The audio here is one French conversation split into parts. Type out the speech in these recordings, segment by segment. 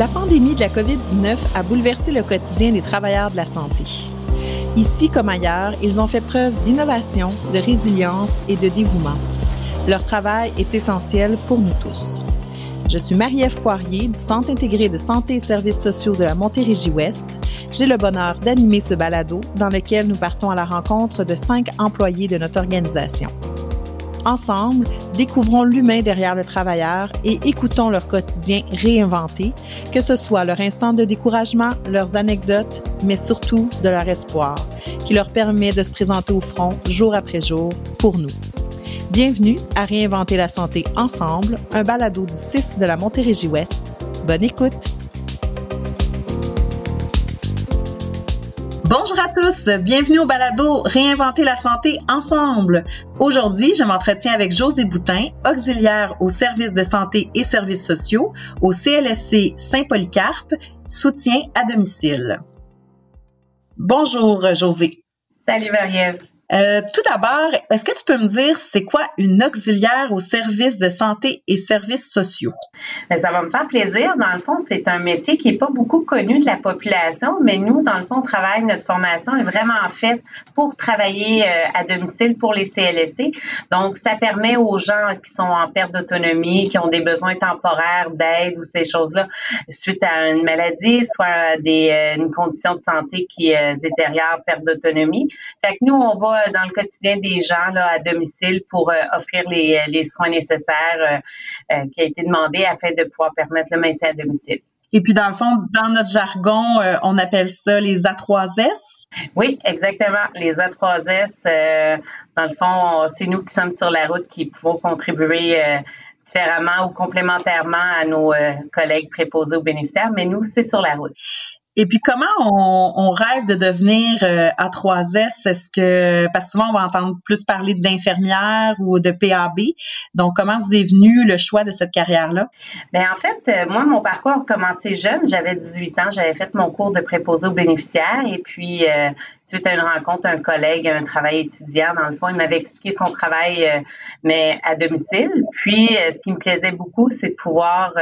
La pandémie de la COVID-19 a bouleversé le quotidien des travailleurs de la santé. Ici comme ailleurs, ils ont fait preuve d'innovation, de résilience et de dévouement. Leur travail est essentiel pour nous tous. Je suis Marie-Ève Poirier du Centre intégré de santé et services sociaux de la Montérégie-Ouest. J'ai le bonheur d'animer ce balado dans lequel nous partons à la rencontre de cinq employés de notre organisation. Ensemble, découvrons l'humain derrière le travailleur et écoutons leur quotidien réinventé, que ce soit leur instant de découragement, leurs anecdotes, mais surtout de leur espoir, qui leur permet de se présenter au front jour après jour pour nous. Bienvenue à Réinventer la santé ensemble, un balado du 6 de la Montérégie-Ouest. Bonne écoute! Tous, bienvenue au balado Réinventer la santé ensemble. Aujourd'hui, je m'entretiens avec José Boutin, auxiliaire au service de santé et services sociaux au CLSC Saint-Polycarpe, soutien à domicile. Bonjour José. Salut Marie-Ève. Euh, tout d'abord, est-ce que tu peux me dire c'est quoi une auxiliaire au service de santé et services sociaux? Ben, ça va me faire plaisir. Dans le fond, c'est un métier qui n'est pas beaucoup connu de la population, mais nous, dans le fond, on travaille, notre formation est vraiment faite pour travailler euh, à domicile pour les CLSC. Donc, ça permet aux gens qui sont en perte d'autonomie, qui ont des besoins temporaires d'aide ou ces choses-là suite à une maladie, soit des, euh, une condition de santé qui détériore, perte d'autonomie. Fait que nous, on va dans le quotidien des gens là, à domicile pour euh, offrir les, les, soins nécessaires euh, euh, qui a été demandé afin de pouvoir permettre le maintien à domicile. Et puis, dans le fond, dans notre jargon, on appelle ça les A3S. Oui, exactement. Les A3S, dans le fond, c'est nous qui sommes sur la route qui pouvons contribuer différemment ou complémentairement à nos collègues préposés aux bénéficiaires, mais nous, c'est sur la route. Et puis comment on, on rêve de devenir euh, A3S Est-ce que parce que souvent on va entendre plus parler d'infirmière ou de PAB. Donc comment vous est venu le choix de cette carrière là Ben en fait, euh, moi mon parcours a commencé jeune, j'avais 18 ans, j'avais fait mon cours de préposé aux bénéficiaires. Et puis euh, suite à une rencontre un collègue, un travail étudiant dans le fond, il m'avait expliqué son travail mais à domicile. Puis ce qui me plaisait beaucoup, c'est de pouvoir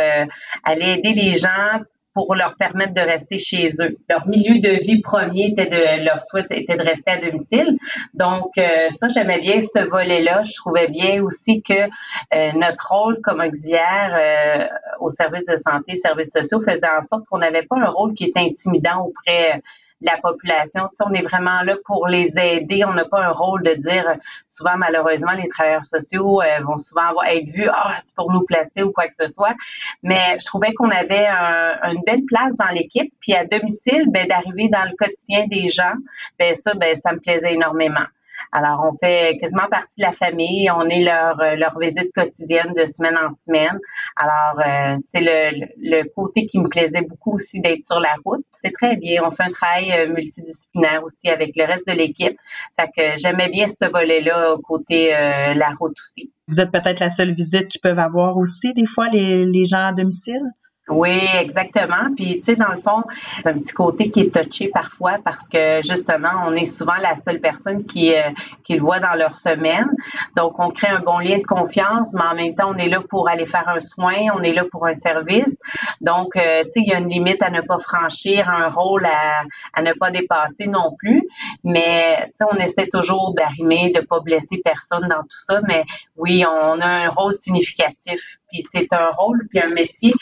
aller aider les gens pour leur permettre de rester chez eux. Leur milieu de vie premier était de leur souhait était de rester à domicile. Donc euh, ça j'aimais bien ce volet-là. Je trouvais bien aussi que euh, notre rôle comme auxiliaire euh, au service de santé, services sociaux faisait en sorte qu'on n'avait pas un rôle qui était intimidant auprès la population. Tu on est vraiment là pour les aider. On n'a pas un rôle de dire, souvent malheureusement, les travailleurs sociaux euh, vont souvent avoir, être vus, ah, c'est pour nous placer ou quoi que ce soit. Mais je trouvais qu'on avait une belle place dans l'équipe. Puis à domicile, ben, d'arriver dans le quotidien des gens, ben ça, ben, ça me plaisait énormément. Alors, on fait quasiment partie de la famille. On est leur, euh, leur visite quotidienne de semaine en semaine. Alors, euh, c'est le, le, côté qui me plaisait beaucoup aussi d'être sur la route. C'est très bien. On fait un travail euh, multidisciplinaire aussi avec le reste de l'équipe. Fait que j'aimais bien ce volet-là côté la route aussi. Vous êtes peut-être la seule visite qu'ils peuvent avoir aussi, des fois, les, les gens à domicile? Oui, exactement. Puis, tu sais, dans le fond, c'est un petit côté qui est touché parfois parce que, justement, on est souvent la seule personne qui, euh, qui le voit dans leur semaine. Donc, on crée un bon lien de confiance, mais en même temps, on est là pour aller faire un soin, on est là pour un service. Donc, euh, tu sais, il y a une limite à ne pas franchir, un rôle à, à ne pas dépasser non plus. Mais, tu sais, on essaie toujours d'arrimer, de pas blesser personne dans tout ça. Mais oui, on a un rôle significatif. Puis c'est un rôle, puis un métier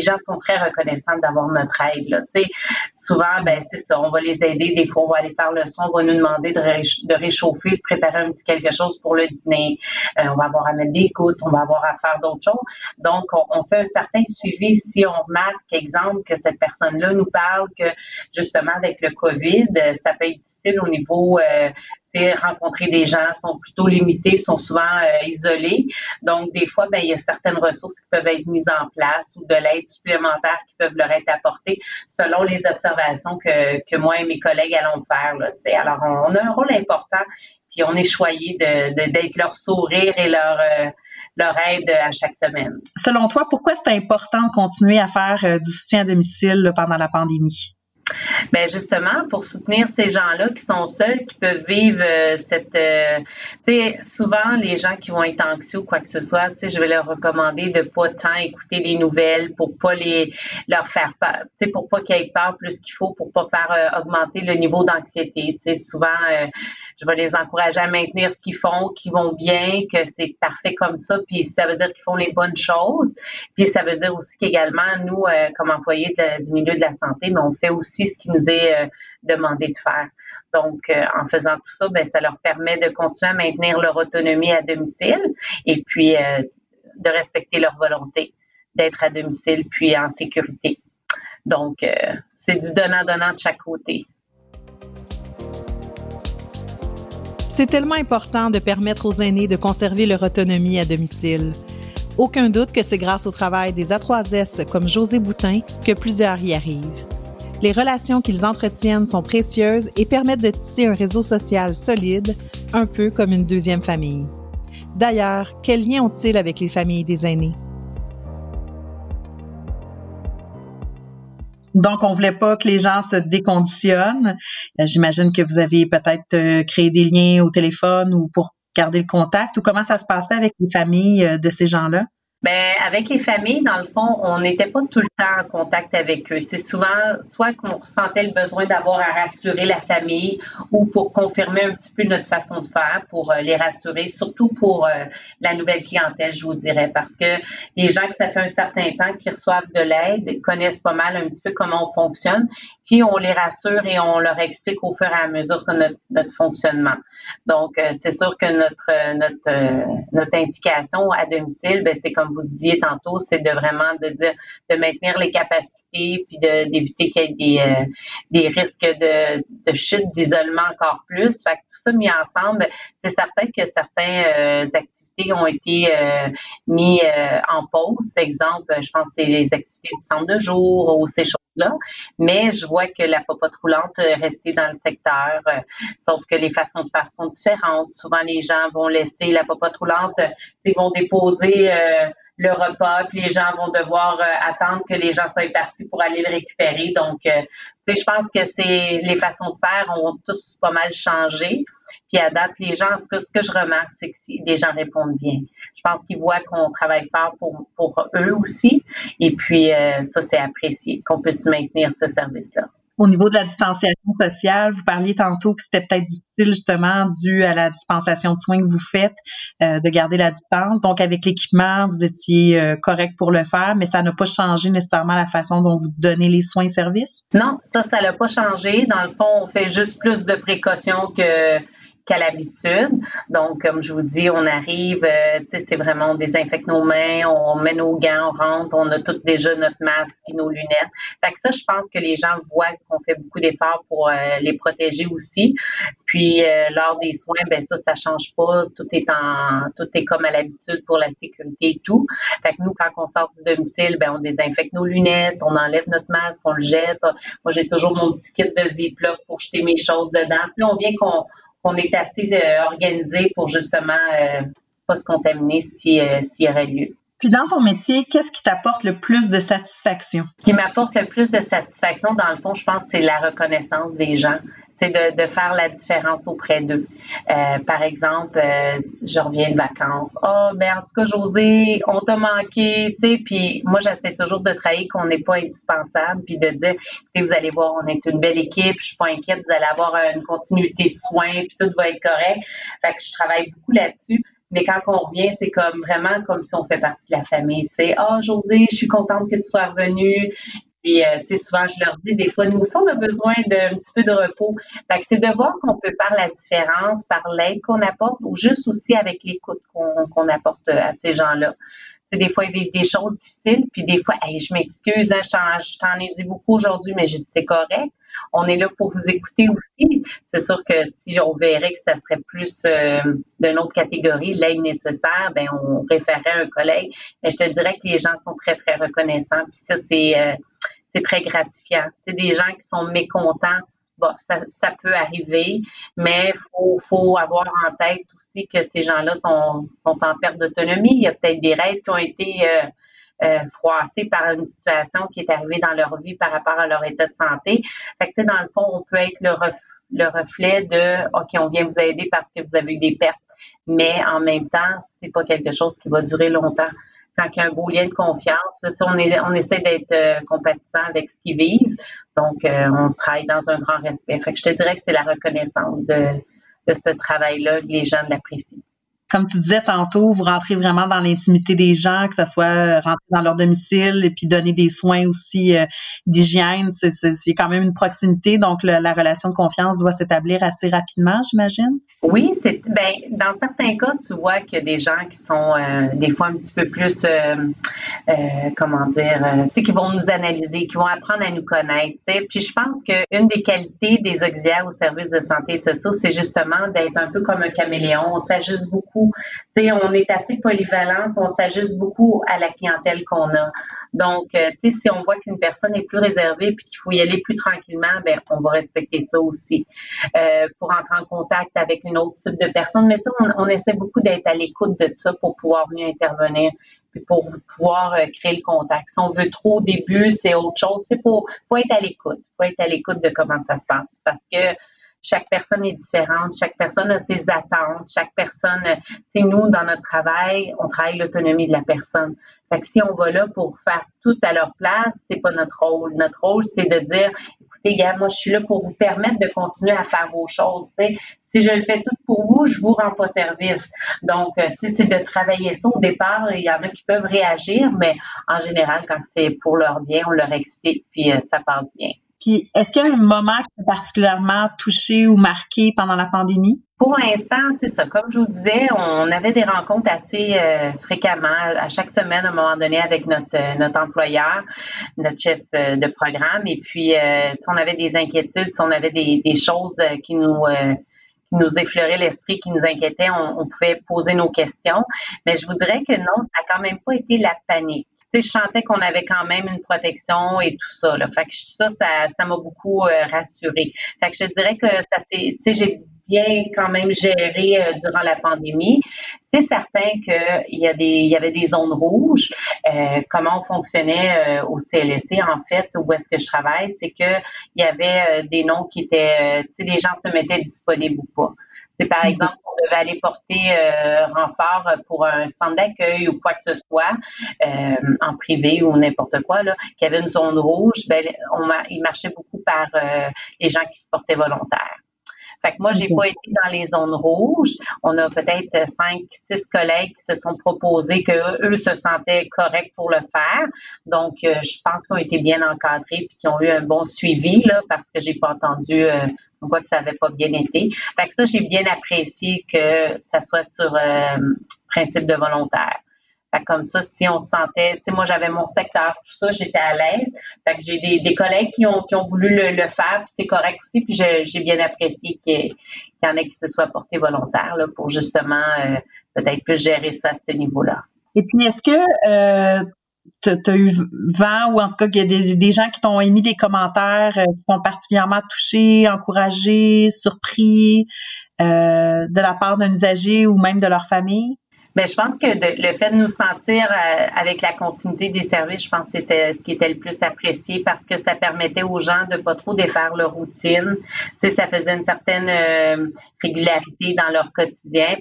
gens sont très reconnaissants d'avoir notre aide. Là. Souvent, ben c'est ça, on va les aider. Des fois, on va aller faire le son, on va nous demander de, réchauffer, de préparer un petit quelque chose pour le dîner. Euh, on va avoir à mettre des gouttes, on va avoir à faire d'autres choses. Donc, on, fait un certain suivi si on remarque, exemple, que cette personne-là nous parle que justement avec le COVID, ça peut être difficile au niveau euh, rencontrer des gens sont plutôt limités, sont souvent euh, isolés. Donc, des fois, ben, il y a certaines ressources qui peuvent être mises en place ou de l'aide supplémentaire qui peuvent leur être apportées selon les observations que, que moi et mes collègues allons faire. Là, Alors, on, a un rôle important, puis on est choyé de, d'être leur sourire et leur... Euh, leur aide à chaque semaine. Selon toi, pourquoi c'est important de continuer à faire euh, du soutien à domicile pendant la pandémie? Ben justement, pour soutenir ces gens-là qui sont seuls, qui peuvent vivre euh, cette, euh, tu sais, souvent les gens qui vont être anxieux ou quoi que ce soit, tu sais, je vais leur recommander de pas tant écouter les nouvelles pour pas les leur faire peur, tu sais, pour pas qu'ils aient peur plus qu'il faut, pour pas faire euh, augmenter le niveau d'anxiété. Tu sais, souvent, je vais les encourager à maintenir ce qu'ils font, qu'ils vont bien, que c'est parfait comme ça, puis ça veut dire qu'ils font les bonnes choses, puis ça veut dire aussi qu'également nous, comme employés du milieu de la santé, mais on fait aussi ce qui nous est euh, demandé de faire. Donc, euh, en faisant tout ça, ben, ça leur permet de continuer à maintenir leur autonomie à domicile et puis euh, de respecter leur volonté d'être à domicile puis en sécurité. Donc, c'est du donnant-donnant de chaque côté. C'est tellement important de permettre aux aînés de conserver leur autonomie à domicile. Aucun doute que c'est grâce au travail des A3S comme José Boutin que plusieurs y arrivent. Les relations qu'ils entretiennent sont précieuses et permettent de tisser un réseau social solide, un peu comme une deuxième famille. D'ailleurs, quels liens ont-ils avec les familles des aînés? Donc, on voulait pas que les gens se déconditionnent. Euh, j'imagine que vous avez peut-être euh, créé des liens au téléphone ou pour garder le contact ou comment ça se passait avec les familles euh, de ces gens-là? Ben, avec les familles, dans le fond, on n'était pas tout le temps en contact avec eux. C'est souvent soit qu'on ressentait le besoin d'avoir à rassurer la famille ou pour confirmer un petit peu notre façon de faire, pour euh, les rassurer, surtout pour euh, la nouvelle clientèle, je vous dirais, parce que les gens que ça fait un certain temps qui reçoivent de l'aide connaissent pas mal un petit peu comment on fonctionne, puis on les rassure et on leur explique au fur et à mesure que notre, notre fonctionnement. Donc, euh, c'est sûr que notre notre notre implication à domicile, ben c'est comme vous disiez tantôt, c'est de vraiment de dire de maintenir les capacités puis d'éviter qu'il y ait des, euh, des risques de, de chute, d'isolement encore plus. Fait que tout ça mis ensemble, c'est certain que certaines euh, activités ont été euh, mis en pause. Exemple, je pense que c'est les activités du centre de jour ou ces Mais je vois que la popote roulante est restée dans le secteur, sauf que les façons de faire sont différentes. Souvent, les gens vont laisser la popote roulante, ils vont déposer le repas, puis les gens vont devoir euh, attendre que les gens soient partis pour aller le récupérer. Donc, euh, je pense que c'est les façons de faire ont tous pas mal changé. Puis à date, les gens, en tout cas, ce que je remarque, c'est que les gens répondent bien. Je pense qu'ils voient qu'on travaille fort pour, pour eux aussi. Et puis, euh, ça, c'est apprécié, qu'on puisse maintenir ce service-là. Au niveau de la distanciation sociale, vous parliez tantôt que c'était peut-être difficile justement dû à la dispensation de soins que vous faites euh, de garder la distance. Donc avec l'équipement, vous étiez euh, correct pour le faire, mais ça n'a pas changé nécessairement la façon dont vous donnez les soins et services? Non, ça, ça n'a pas changé. Dans le fond, on fait juste plus de précautions que qu'à l'habitude. Donc, comme je vous dis, on arrive, euh, tu sais, c'est vraiment, on désinfecte nos mains, on met nos gants, on rentre, on a toutes déjà notre masque et nos lunettes. Fait que ça, je pense que les gens voient qu'on fait beaucoup d'efforts pour euh, les protéger aussi. Puis, euh, lors des soins, ben ça, ça change pas. Tout est en, tout est comme à l'habitude pour la sécurité et tout. Fait que nous, quand on sort du domicile, ben on désinfecte nos lunettes, on enlève notre masque, on le jette. Moi, j'ai toujours mon petit kit de Ziploc pour jeter mes choses dedans. Tu sais, on vient qu'on on est assez euh, organisé pour justement euh, pas se contaminer euh, s'il y aurait lieu. Puis dans ton métier, qu'est-ce qui t'apporte le plus de satisfaction? Ce qui m'apporte le plus de satisfaction, dans le fond, je pense, c'est la reconnaissance des gens. C'est de, faire la différence auprès d'eux. Euh, par exemple, euh, je reviens de vacances. Oh, ben en tout cas, José, on t'a manqué, tu. Puis moi, j'essaie toujours de travailler qu'on n'est pas indispensable, puis de dire, vous allez voir, on est une belle équipe, je suis pas inquiète, vous allez avoir une continuité de soins, puis tout va être correct. Fait que je travaille beaucoup là-dessus. Mais quand on revient, c'est comme vraiment comme si on fait partie de la famille. Tu sais, oh, José, je suis contente que tu sois revenue. Puis, euh, tu sais, souvent, je leur dis, des fois, nous aussi, on a besoin d'un petit peu de repos. Fait que c'est de voir qu'on peut faire la différence par l'aide qu'on apporte ou juste aussi avec l'écoute qu'on apporte à ces gens-là. Des fois, ils vivent des choses difficiles, puis des fois, je m'excuse, hein, je t'en ai dit beaucoup aujourd'hui, mais j'ai dit c'est correct on est là pour vous écouter aussi. C'est sûr que si on verrait que ça serait plus euh, d'une autre catégorie, l'aide nécessaire, ben on référerait un collègue. Mais je te dirais que les gens sont très, très reconnaissants. Puis ça, c'est euh, c'est très gratifiant. C'est des gens qui sont mécontents. Bon, ça, peut arriver, mais faut, faut avoir en tête aussi que ces gens-là sont, sont en perte d'autonomie. Il y a peut-être des rêves qui ont été euh, froissés par une situation qui est arrivée dans leur vie par rapport à leur état de santé. Fait que, dans le fond, on peut être le, le reflet de OK, on vient vous aider parce que vous avez eu des pertes, mais en même temps, c'est pas quelque chose qui va durer longtemps a un beau lien de confiance, on, essaie d'être euh, compatissant avec ce qu'ils vivent. Donc, euh, on travaille dans un grand respect. Fait que je te dirais que c'est la reconnaissance de, ce travail-là les gens l'apprécient comme tu disais tantôt, vous rentrez vraiment dans l'intimité des gens, que ce soit rentrer dans leur domicile et puis donner des soins aussi euh, d'hygiène. C'est quand même une proximité, donc la relation de confiance doit s'établir assez rapidement, j'imagine. Oui, c'est ben dans certains cas, tu vois qu'il y a des gens qui sont euh, des fois un petit peu plus euh, euh comment dire, tu sais, qui vont nous analyser, qui vont apprendre à nous connaître. Tu sais. Puis je pense qu'une des qualités des auxiliaires au service de santé sociaux, c'est justement d'être un peu comme un caméléon. On s'ajuste beaucoup. Tu sais, on est assez polyvalent, on s'ajuste beaucoup à la clientèle qu'on a. Donc, tu sais, si on voit qu'une personne est plus réservée puis qu'il faut y aller plus tranquillement, ben on va respecter ça aussi. pour entrer en contact avec une autre type de personne. Mais sais, on, essaie beaucoup d'être à l'écoute de ça pour pouvoir mieux intervenir puis pour pouvoir euh, créer le contact. Si on veut trop au début, c'est autre chose. C'est faut, être à l'écoute. faut être à l'écoute de comment ça se passe parce que chaque personne est différente, chaque personne a ses attentes, chaque personne, tu sais, nous, dans notre travail, on travaille l'autonomie de la personne. Fait que si on va là pour faire tout à leur place, c'est pas notre rôle. Notre rôle, c'est de dire, écoutez, gars, moi, je suis là pour vous permettre de continuer à faire vos choses. Si je le fais tout pour vous, je vous rends pas service. Donc, euh, tu sais, c'est de travailler ça au départ. Il y en a qui peuvent réagir, mais en général, quand c'est pour leur bien, on leur explique, puis euh, ça passe bien. Puis, est-ce qu'il y a un moment qui est particulièrement touché ou marqué pendant la pandémie? Pour l'instant, c'est ça. Comme je vous disais, on avait des rencontres assez euh, fréquemment, à chaque semaine, à un moment donné, avec notre, euh, notre employeur, notre chef euh, de programme. Et puis, si on avait des inquiétudes, si on avait des, des choses qui nous qui nous effleuraient l'esprit, qui nous inquiétaient, on, on, pouvait poser nos questions. Mais je vous dirais que non, ça n'a quand même pas été la panique sais, je sentais qu'on avait quand même une protection et tout ça. Là. Fait que ça, ça, m'a beaucoup euh, rassurée. Fait que je dirais que ça s'est, tu sais, j'ai bien quand même géré euh, durant la pandémie. C'est certain qu'il y a des, il y avait des zones rouges. Euh, comment on fonctionnait au CLSC en fait, où est-ce que je travaille, c'est que il y avait des noms qui étaient, tu sais, les gens se mettaient disponibles ou pas. C'est par mhm. exemple, on devait aller porter euh, renfort pour un centre d'accueil ou quoi que ce soit, euh, en privé ou n'importe quoi, là, qui avait une zone rouge, ben, on il marchait beaucoup par euh, les gens qui se portaient volontaires. Fait que moi, j'ai pas été dans les zones rouges. On a peut-être cinq, six collègues qui se sont proposés que eux se sentaient corrects pour le faire. Donc, je pense qu'ils ont été bien encadrés puis qu'ils ont eu un bon suivi là, parce que j'ai pas entendu on voit que ça n'avait pas bien été. Fait que ça, j'ai bien apprécié que ça soit sur euh, principe de volontaire. Fait comme ça, si on se sentait, tu sais, moi j'avais mon secteur, tout ça, j'étais à l'aise. Fait que j'ai des, des, collègues qui ont, qui ont voulu le, le faire, puis c'est correct aussi, puis j'ai bien apprécié qu'il y, en ait qui se soient portés volontaires là, pour justement euh, peut-être plus gérer ça à ce niveau-là. Et puis, est-ce que euh, tu as eu vent ou en tout cas qu'il y a des, gens qui t'ont émis des commentaires euh, qui t'ont particulièrement touché, encouragé, surpris euh, de la part d'un usager ou même de leur famille? Bien, je pense que le fait de nous sentir euh, avec la continuité des services, je pense que c'était ce qui était le plus apprécié parce que ça permettait aux gens de pas trop défaire leur routine. Tu sais, ça faisait une certaine régularité dans leur quotidien.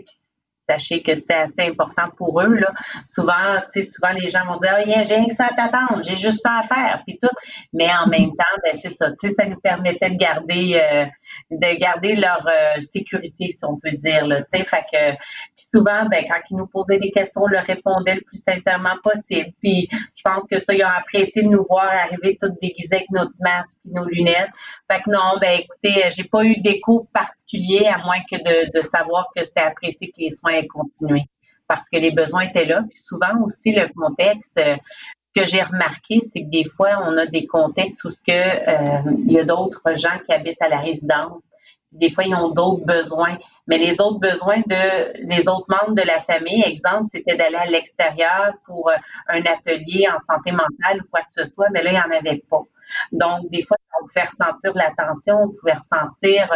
Sachez que c'était assez important pour eux. Là. Souvent, souvent les gens vont dire oh, j'ai rien que ça à t'attendre, j'ai juste ça à faire, puis tout. Mais en même temps, ben, c'est ça, ça nous permettait de garder euh, de garder leur euh, sécurité, si on peut dire. Là, que souvent, ben, quand ils nous posaient des questions, on leur répondait le plus sincèrement possible. Puis je pense que ça, ils ont apprécié de nous voir arriver toutes déguisées avec notre masque et nos lunettes. Fait que non, ben écoutez, j'ai pas eu d'écho particulier à moins que de savoir que c'était apprécié que les soins continuer parce que les besoins étaient là. Puis souvent aussi, le contexte euh, que j'ai remarqué, c'est que des fois, on a des contextes où ce que, euh, il y a d'autres gens qui habitent à la résidence. Des fois, ils ont d'autres besoins. Mais les autres besoins de les autres membres de la famille, exemple, c'était d'aller à l'extérieur pour euh, un atelier en santé mentale ou quoi que ce soit, mais là, il n'y en avait pas. Donc, des fois, on pouvait ressentir de la tension, on pouvait ressentir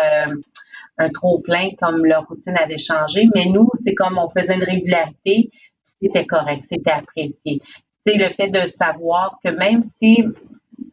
un trop plein comme leur routine avait changé. Mais nous, c'est comme on faisait une régularité, c'était correct, c'était apprécié. c'est le fait de savoir que même si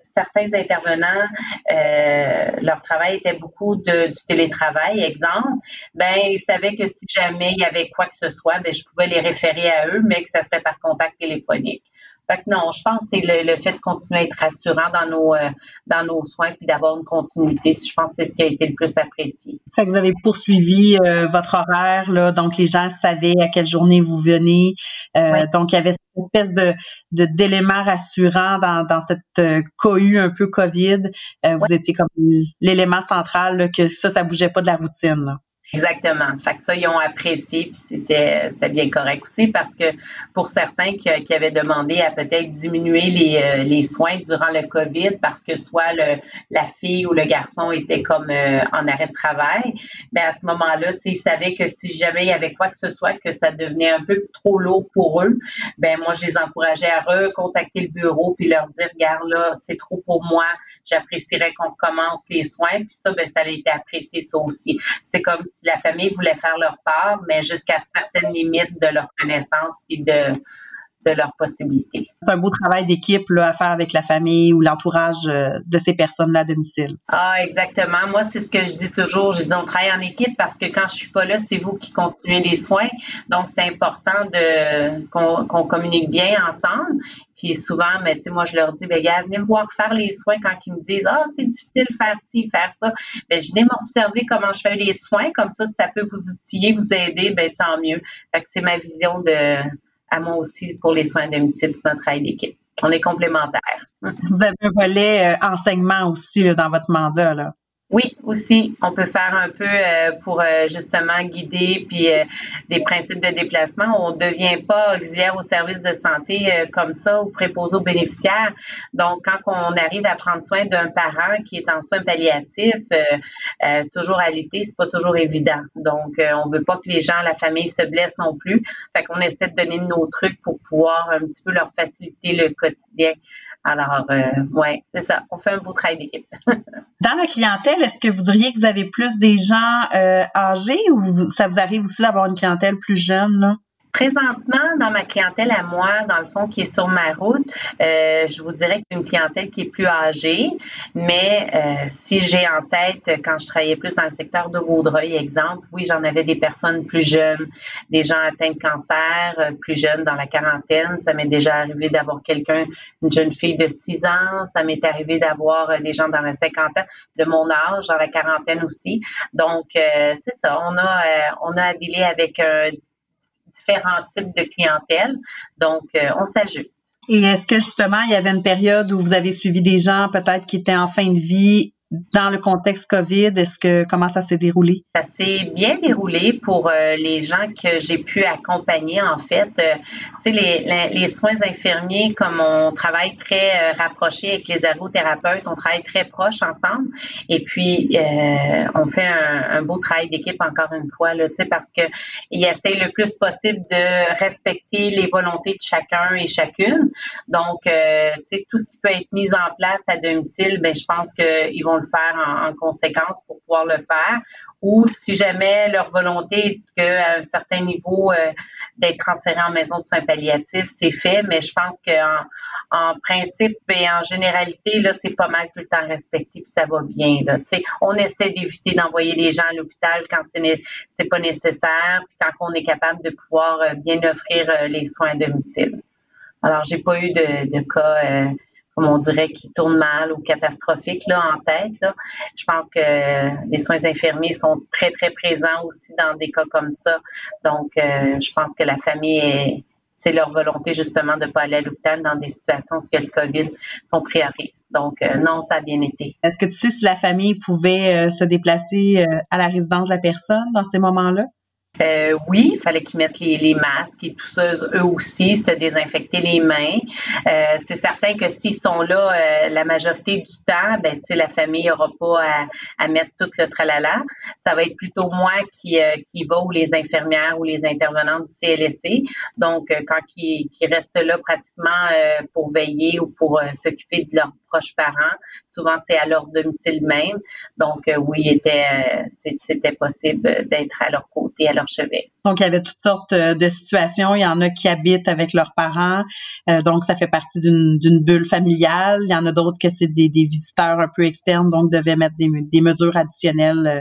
certains intervenants, euh, leur travail était beaucoup de, du télétravail, exemple, ben ils savaient que si jamais il y avait quoi que ce soit, ben je pouvais les référer à eux, mais que ça serait par contact téléphonique. Fait que non, je pense que c'est le, fait de continuer à être rassurant dans nos, euh, dans nos soins puis d'avoir une continuité. Je pense que c'est ce qui a été le plus apprécié. Fait que vous avez poursuivi euh, votre horaire, là, donc les gens savaient à quelle journée vous venez. Euh, donc, il y avait cette espèce de, d'élément rassurant dans, dans cette cohue un peu COVID. Vous étiez comme l'élément central que ça, ça bougeait pas de la routine. Là. Exactement. Fait que ça, ils ont apprécié, puis c'était, c'était bien correct aussi parce que pour certains qui, qui avaient demandé à peut-être diminuer les, euh, les soins durant le COVID parce que soit le, la fille ou le garçon était comme euh, en arrêt de travail, ben à ce moment-là, ils savaient que si jamais il y avait quoi que ce soit, que ça devenait un peu trop lourd pour eux, ben moi, je les encourageais à recontacter le bureau puis leur dire, regarde là, c'est trop pour moi, j'apprécierais qu'on commence les soins, puis ça, ben ça a été apprécié ça aussi. C'est comme la famille voulait faire leur part, mais jusqu'à certaines limites de leur connaissance et de, de leurs possibilités. C'est un beau travail d'équipe à faire avec la famille ou l'entourage euh, de ces personnes-là à domicile. Ah, exactement. Moi, c'est ce que je dis toujours. Je dis on travaille en équipe parce que quand je suis pas là, c'est vous qui continuez les soins. Donc, c'est important de qu'on communique bien ensemble. Puis souvent, mais tu sais, moi, je leur dis, ben, gars, venez me voir faire les soins quand ils me disent, ah, c'est difficile faire ci, faire ça. Ben, je viens m'observer comment je fais les soins. Comme ça, si ça peut vous outiller, vous aider, ben, tant mieux. Fait que c'est ma vision de, à moi aussi pour les soins à domicile, c'est notre travail d'équipe. On est complémentaires. Vous avez un volet euh, enseignement aussi là, dans votre mandat. Là. Oui, aussi, on peut faire un peu euh, pour euh, justement guider puis euh, des principes de déplacement. On ne devient pas auxiliaire au service de santé comme ça ou préposé aux bénéficiaires. Donc, quand on arrive à prendre soin d'un parent qui est en soins palliatifs, toujours à l'été, c'est pas toujours évident. Donc, on veut pas que les gens, la famille se blessent non plus. Fait qu'on essaie de donner nos trucs pour pouvoir un petit peu leur faciliter le quotidien. Alors, euh, ouais, c'est ça. On fait un beau travail d'équipe. Dans la clientèle, est-ce que vous diriez que vous avez plus des gens euh, âgés ou ça vous arrive aussi d'avoir une clientèle plus jeune? Là? Présentement, dans ma clientèle à moi, dans le fond, qui est sur ma route, euh, je vous dirais que une clientèle qui est plus âgée, mais euh, si j'ai en tête, quand je travaillais plus dans le secteur de Vaudreuil, exemple, oui, j'en avais des personnes plus jeunes, des gens atteints de cancer, euh, plus jeunes dans la quarantaine. Ça m'est déjà arrivé d'avoir quelqu'un, une jeune fille de 6 ans. Ça m'est arrivé d'avoir des gens dans la cinquantaine, de mon âge, dans la quarantaine aussi. Donc, c'est ça. On a, on a à avec un différents types de clientèle. Donc, euh, on s'ajuste. Et est-ce que justement, il y avait une période où vous avez suivi des gens peut-être qui étaient en fin de vie dans le contexte COVID, est-ce que comment ça s'est déroulé? Ça s'est bien déroulé pour euh, les gens que j'ai pu accompagner. En fait, euh, tu sais, les, soins infirmiers, comme on travaille très euh, rapproché avec les ergothérapeutes, on travaille très proche ensemble. Et puis, on fait un, un beau travail d'équipe encore une fois, là, tu sais, parce que ils essayent le plus possible de respecter les volontés de chacun et chacune. Donc, tu sais, tout ce qui peut être mis en place à domicile, ben, je pense qu'ils vont faire en, conséquence pour pouvoir le faire. Ou si jamais leur volonté est qu'à un certain niveau euh, d'être transféré en maison de soins palliatifs, c'est fait. Mais je pense qu'en en principe et en généralité, là, c'est pas mal tout le temps respecté puis ça va bien. Là. on essaie d'éviter d'envoyer les gens à l'hôpital quand c'est pas nécessaire, puis quand on est capable de pouvoir euh, bien offrir euh, les soins à domicile. Alors, j'ai pas eu de cas comme on dirait, qui tourne mal ou catastrophique là, en tête. Là. Je pense que les soins infirmiers sont très, très présents aussi dans des cas comme ça. Donc, euh, je pense que la famille c'est leur volonté justement de ne pas aller à l'hôpital dans des situations où le COVID sont pris. Donc, euh, non, ça a bien été. Est-ce que tu sais si la famille pouvait euh, se déplacer à la résidence de la personne dans ces moments-là? Euh, oui, il fallait qu'ils mettent les, masques et tout ça, eux aussi, se désinfecter les mains. Euh, c'est certain que s'ils sont là euh, la majorité du temps, ben, la famille n'aura pas à, mettre tout le tralala. Ça va être plutôt moi qui, qui va ou les infirmières ou les intervenants du CLSC. Donc, quand ils, restent là pratiquement pour veiller ou pour s'occuper de leurs proches parents, souvent c'est à leur domicile même. Donc, oui, était, c'était possible d'être à leur côté, à leur Donc, il y avait toutes sortes euh, de situations. Il y en a qui habitent avec leurs parents, euh, donc ça fait partie d'une bulle familiale. Il y en a d'autres que c'est des, visiteurs un peu externes, donc devaient mettre des, des mesures additionnelles euh,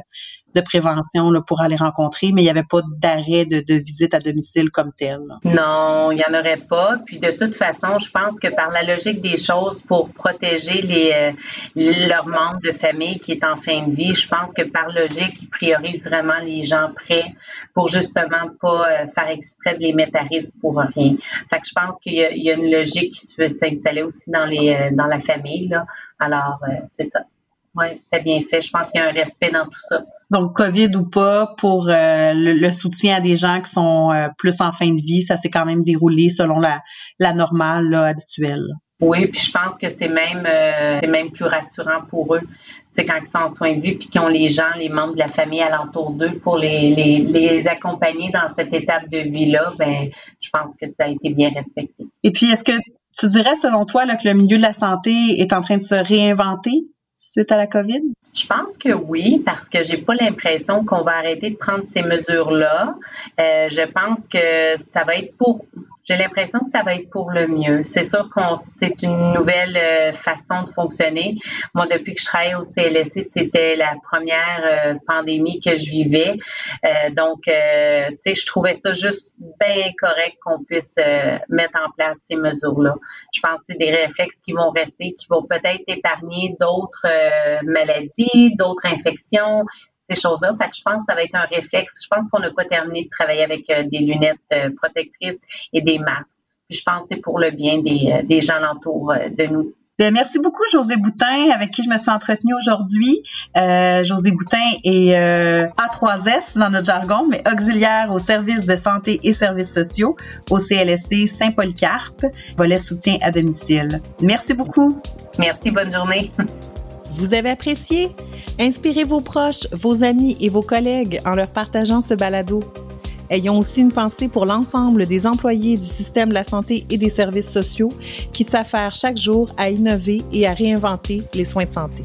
de prévention là, pour aller rencontrer, mais il n'y avait pas d'arrêt de, de, visite à domicile comme tel. Non, il n'y en aurait pas. Puis de toute façon, je pense que par la logique des choses, pour protéger les, euh, leurs membres de famille qui est en fin de vie, je pense que par logique, ils priorisent vraiment les gens prêts pour justement pas euh, faire exprès de les mettre à pour rien. Fait que je pense qu'il y, y, a une logique qui se veut s'installer aussi dans les euh, dans la famille. Là. Alors, c'est ça. Oui, c'était bien fait. Je pense qu'il y a un respect dans tout ça. Donc, COVID ou pas, pour euh, le, soutien à des gens qui sont euh, plus en fin de vie, ça s'est quand même déroulé selon la, la normale là, habituelle. Oui, puis je pense que c'est même, euh, même plus rassurant pour eux. C'est quand ils sont en soins de vie puis qu'ils ont les gens, les membres de la famille alentour d'eux pour les, les, les, accompagner dans cette étape de vie-là, ben, je pense que ça a été bien respecté. Et puis, est-ce que tu dirais, selon toi, là, que le milieu de la santé est en train de se réinventer? suite à la COVID? Je pense que oui, parce que j'ai pas l'impression qu'on va arrêter de prendre ces mesures-là. Euh, je pense que ça va être pour j'ai l'impression que ça va être pour le mieux. C'est sûr qu'on c'est une nouvelle euh, façon de fonctionner. Moi, depuis que je travaille au CLSC, c'était la première euh, pandémie que je vivais. Euh, donc, tu sais, je trouvais ça juste bien correct qu'on puisse mettre en place ces mesures-là. Je pense que c'est des réflexes qui vont rester, qui vont peut-être épargner d'autres maladies, d'autres infections, ces choses-là. Fait que je pense que ça va être un réflexe. Je pense qu'on n'a pas terminé de travailler avec euh, des lunettes euh, protectrices et des masques. Puis je pense que c'est pour le bien des, euh, des gens alentour de nous. Bien, merci beaucoup, José Boutin, avec qui je me suis entretenue aujourd'hui. Euh, José Boutin est euh, A3S dans notre jargon, mais auxiliaire au service de santé et services sociaux au CLSD Saint-Polycarpe, volet soutien à domicile. Merci beaucoup. Merci, bonne journée. Vous avez apprécié? Inspirez vos proches, vos amis et vos collègues en leur partageant ce balado. Ayons aussi une pensée pour l'ensemble des employés du système de la santé et des services sociaux qui s'affairent chaque jour à innover et à réinventer les soins de santé.